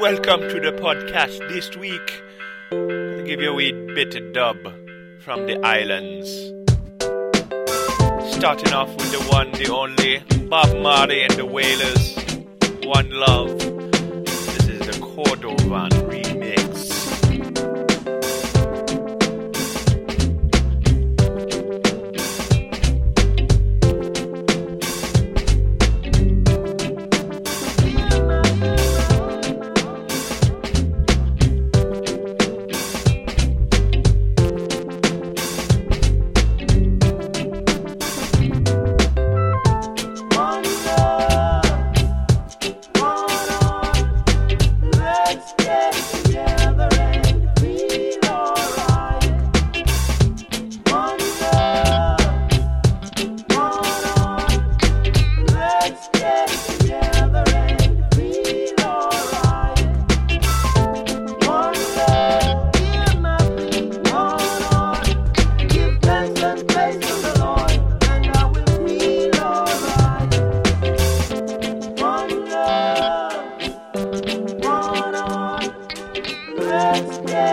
Welcome to the podcast this week. I'll give you a wee bit of dub from the islands. Starting off with the one, the only Bob Marley and the Wailers. One love. This is the Cordovan.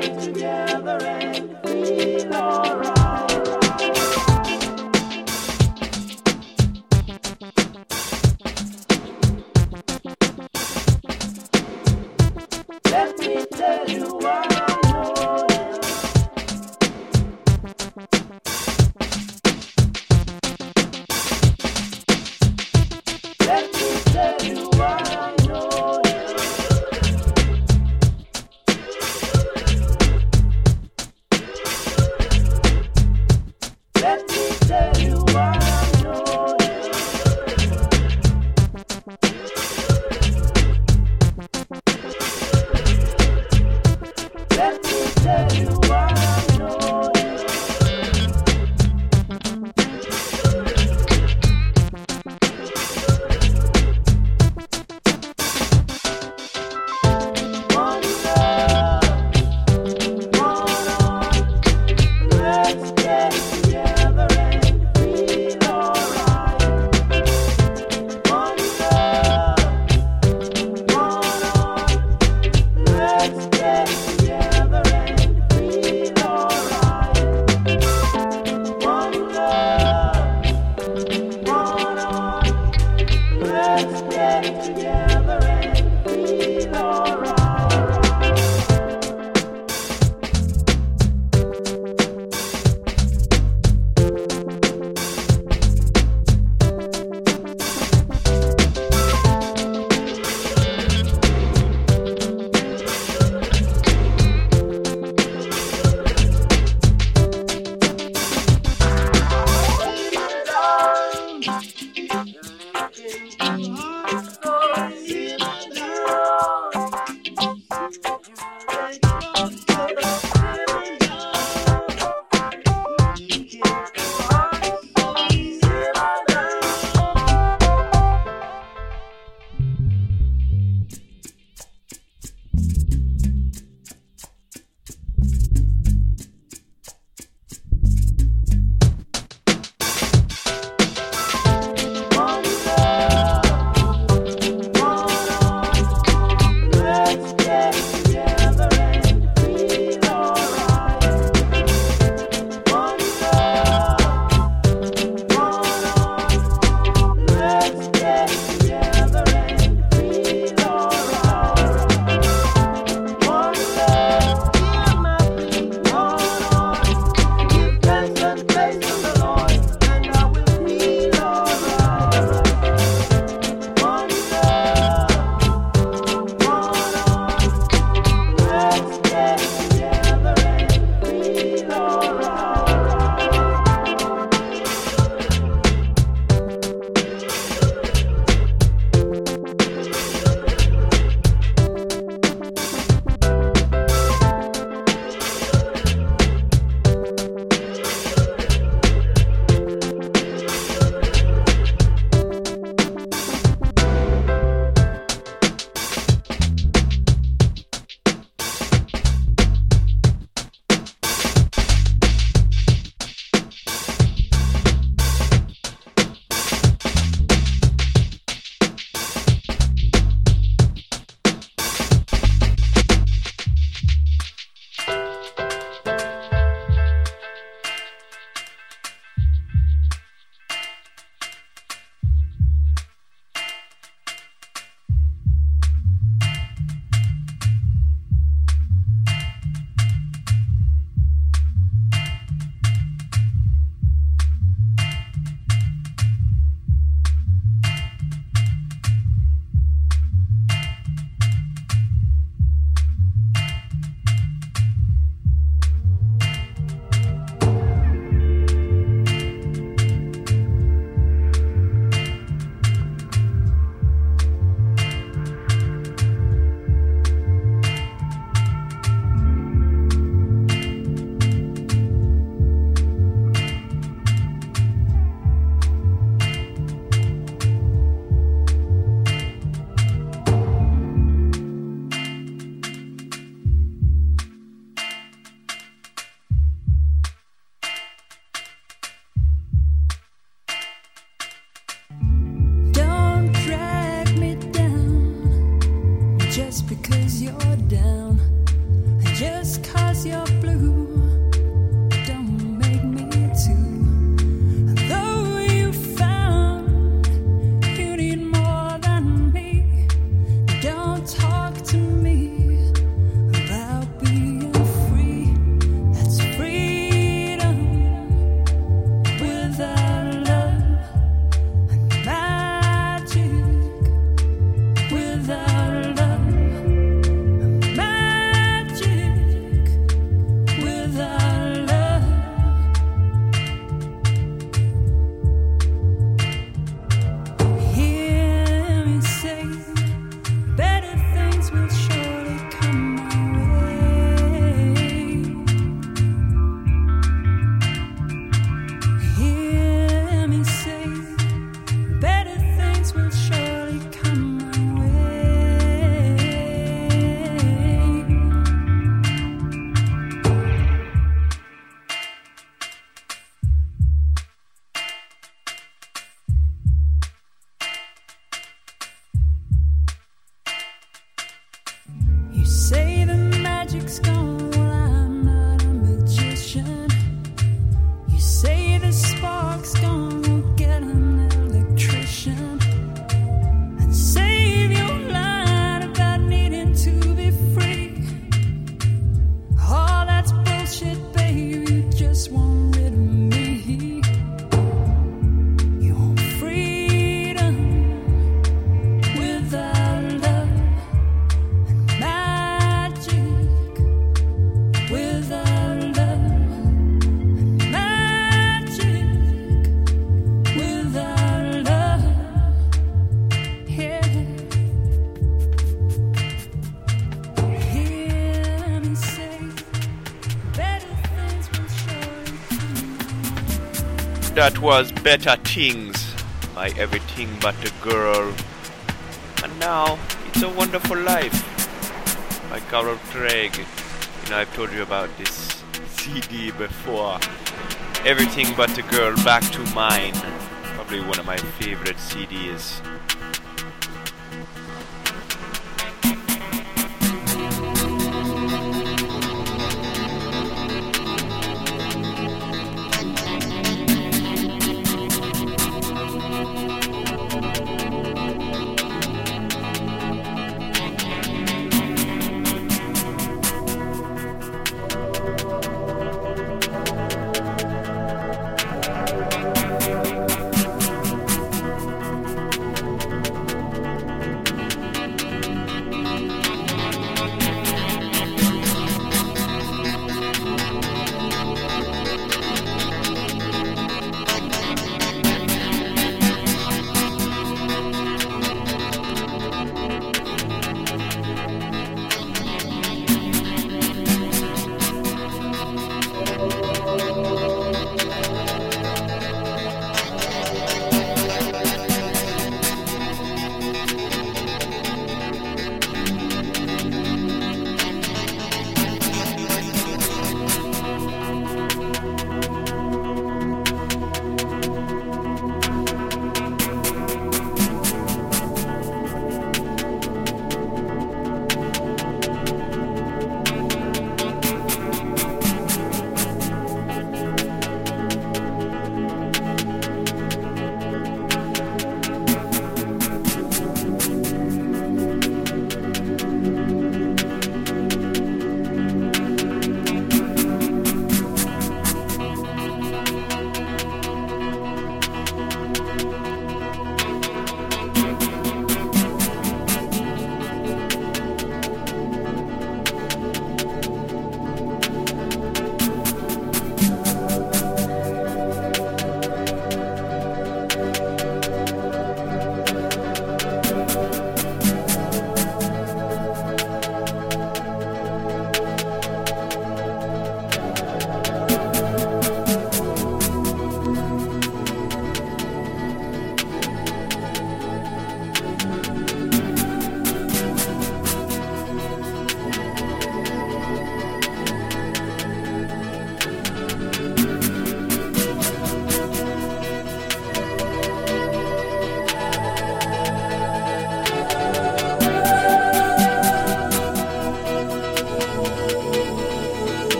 together and feel alright. That was Better Things by Everything But a Girl. And now, It's a Wonderful Life by Carol Craig. You know, I've told you about this CD before. Everything But a Girl, Back to Mine. Probably one of my favorite CDs.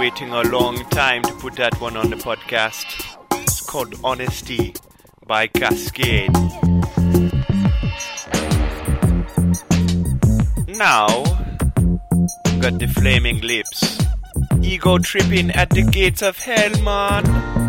Waiting a long time to put that one on the podcast. It's called Honesty by Kaskade. Now, got the flaming lips. Ego tripping at the gates of hell, man.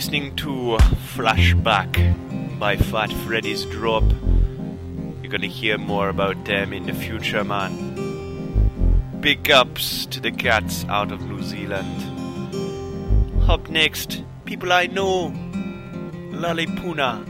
Listening to Flashback by Fat Freddy's Drop. You're gonna hear more about them in the future, man. Big ups to the cats out of New Zealand. Up next, people I know, Lali Puna.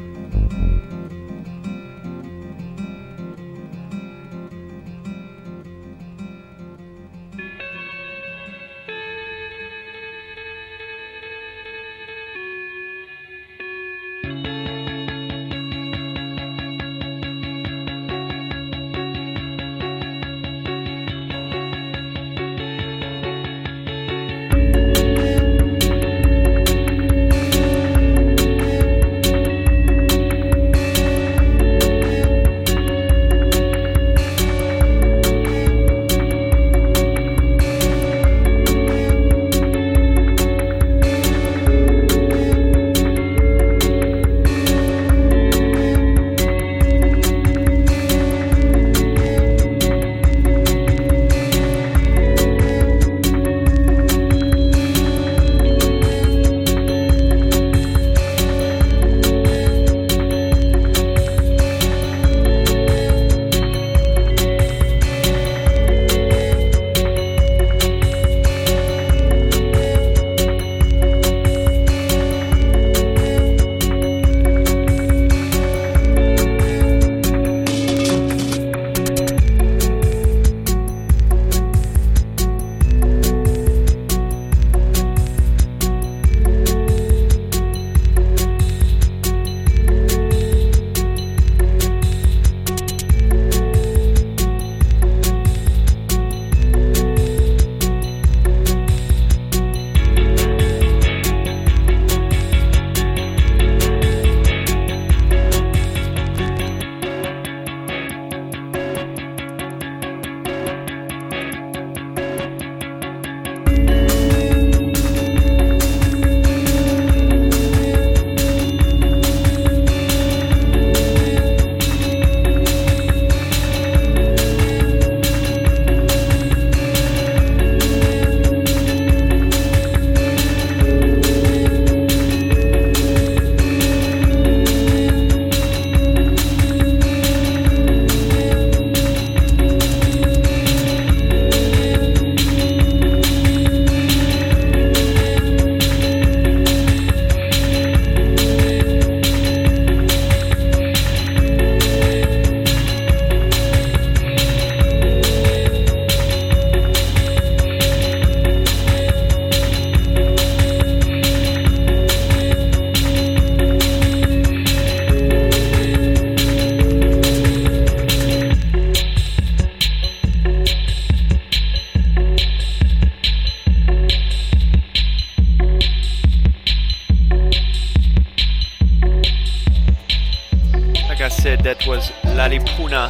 That was Lali Puna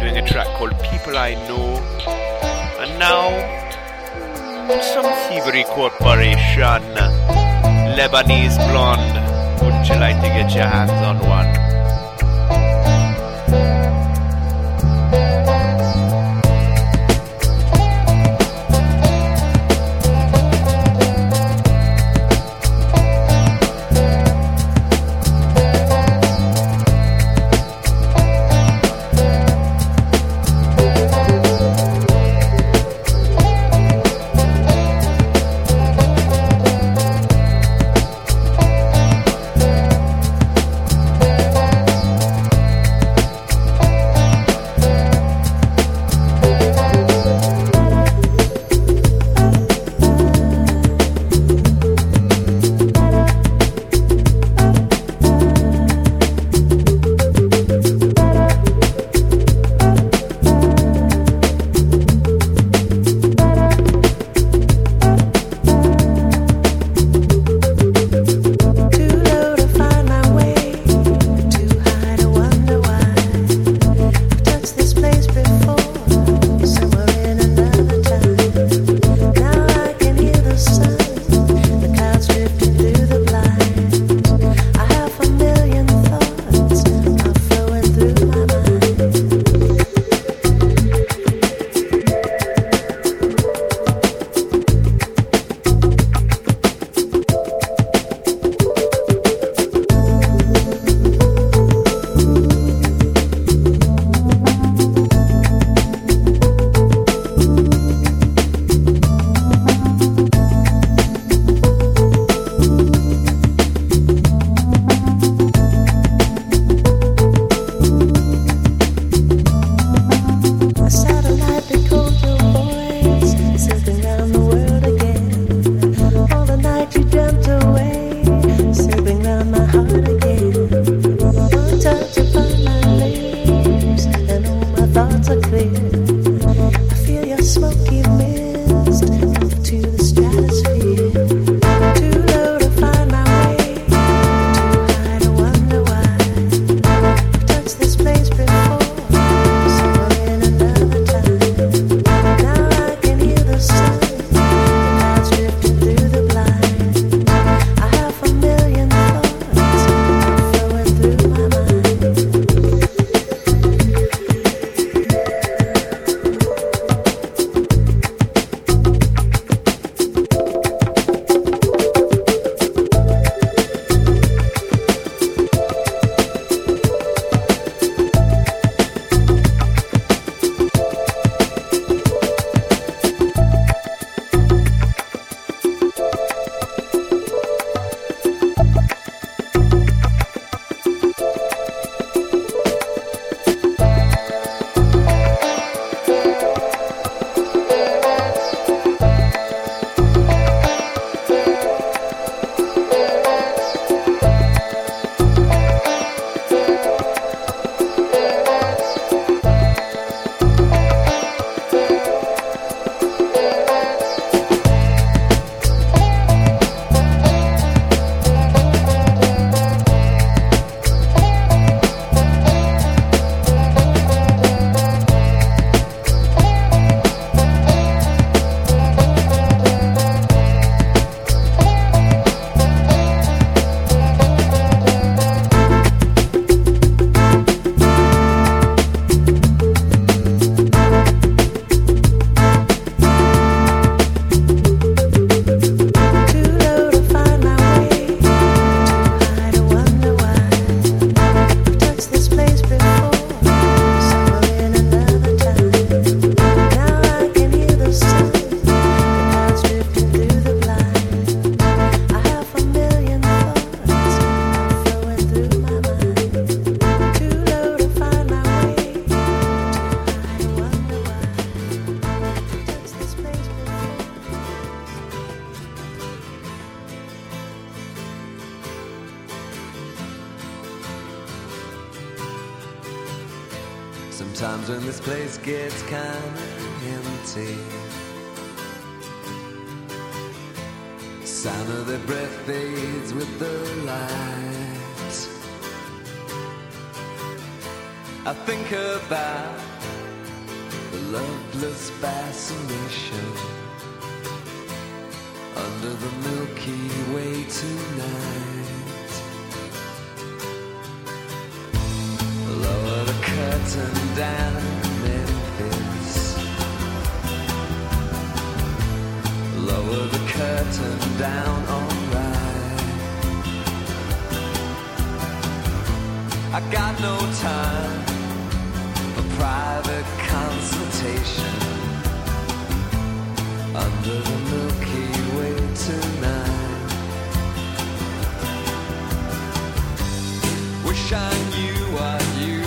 doing a track called People I Know. And now, some thievery corporation. Lebanese blonde. Wouldn't you like to get your hands on one? I got no time for private consultation under the Milky Way tonight. Wish I knew what you.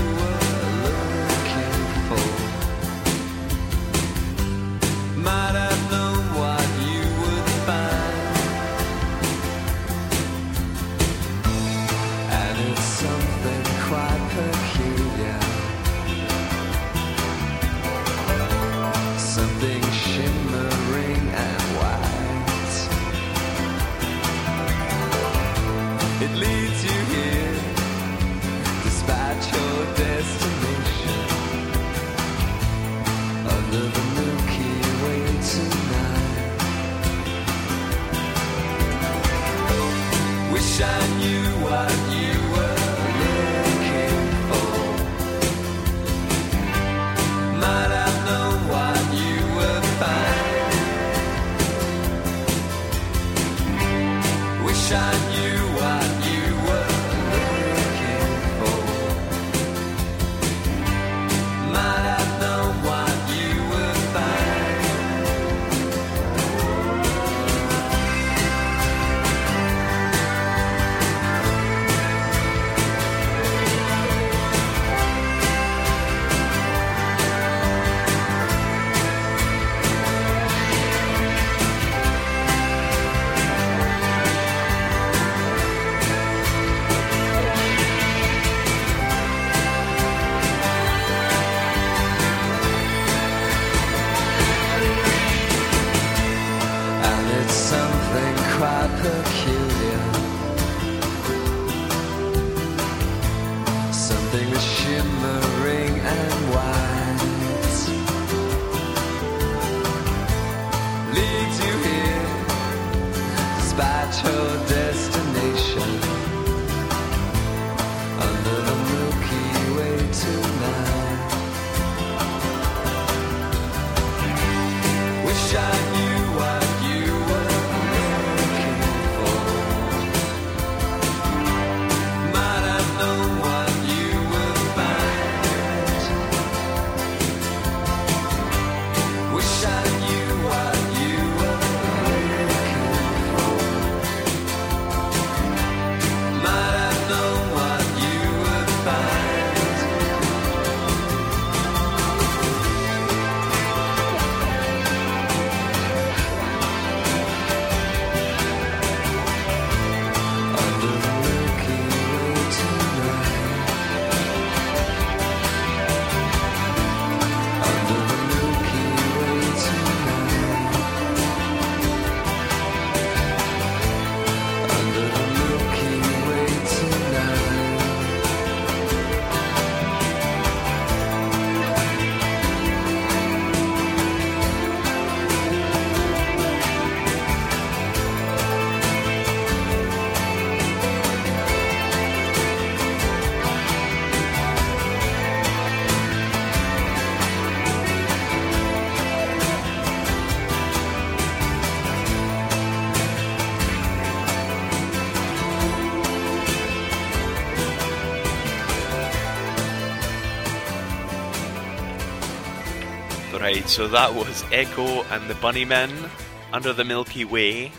So that was Echo and the Bunnymen under the Milky Way.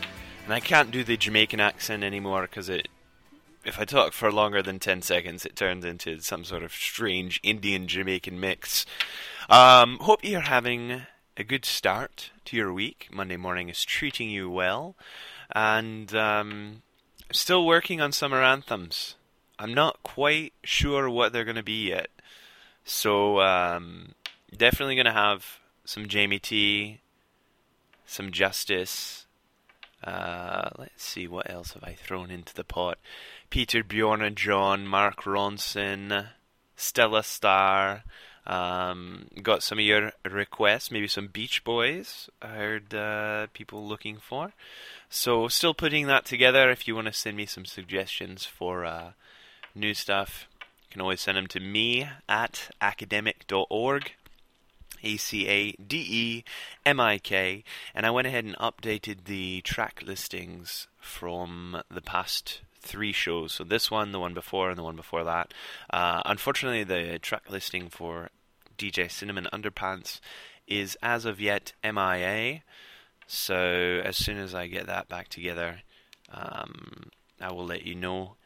And I can't do the Jamaican accent anymore because it. If I talk for longer than 10 seconds, it turns into some sort of strange Indian Jamaican mix. Um, hope you're having a good start to your week. Monday morning is treating you well. And um, still working on summer anthems. I'm not quite sure what they're going to be yet. So, um, definitely going to have some Jamie T, some Justice. Uh, let's see, what else have I thrown into the pot? Peter Bjorn and John, Mark Ronson, Stellastarr. Um, got some of your requests, maybe some Beach Boys. I heard uh, people looking for. So, still putting that together. If you want to send me some suggestions for uh, new stuff, you can always send them to me at academik.org. A C A D E M I K, and I went ahead and updated the track listings from the past three shows. So this one, the one before, and the one before that. Uh, unfortunately, the track listing for DJ Cinnamon Underpants is as of yet MIA. So as soon as I get that back together, um, I will let you know.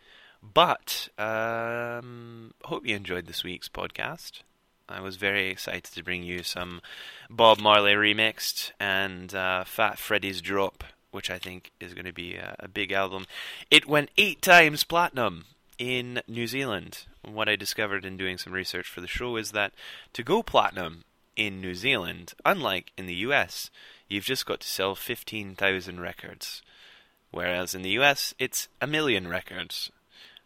But um, hope you enjoyed this week's podcast. I was very excited to bring you some Bob Marley remixed and uh, Fat Freddy's Drop, which I think is going to be a, a big album. It went eight times platinum in New Zealand. What I discovered in doing some research for the show is that to go platinum in New Zealand, unlike in the US, you've just got to sell 15,000 records. Whereas in the US, it's a million records.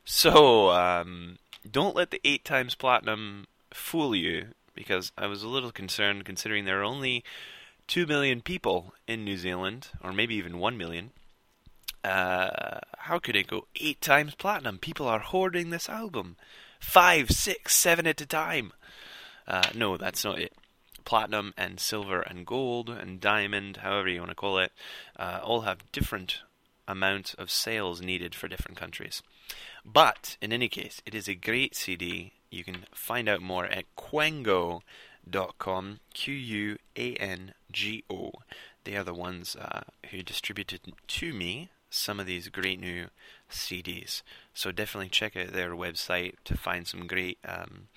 So, um, don't let the eight times platinum fool you, because I was a little concerned considering there are only 2 million people in New Zealand, or maybe even 1 million. Uh, how could it go eight times platinum? People are hoarding this album. Five, six, seven at a time. Uh, no, that's not it. Platinum and silver and gold and diamond, however you want to call it, uh, all have different amounts of sales needed for different countries. But in any case, it is a great CD. You can find out more at quango.com, Q U A N G O. They are the ones uh, who distributed to me some of these great new CDs. So definitely check out their website to find some great um,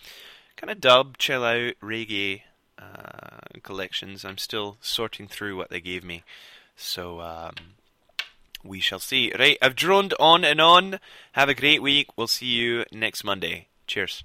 kind of dub, chill out, reggae uh, collections. I'm still sorting through what they gave me. So um, we shall see. Right, I've droned on and on. Have a great week. We'll see you next Monday. Cheers.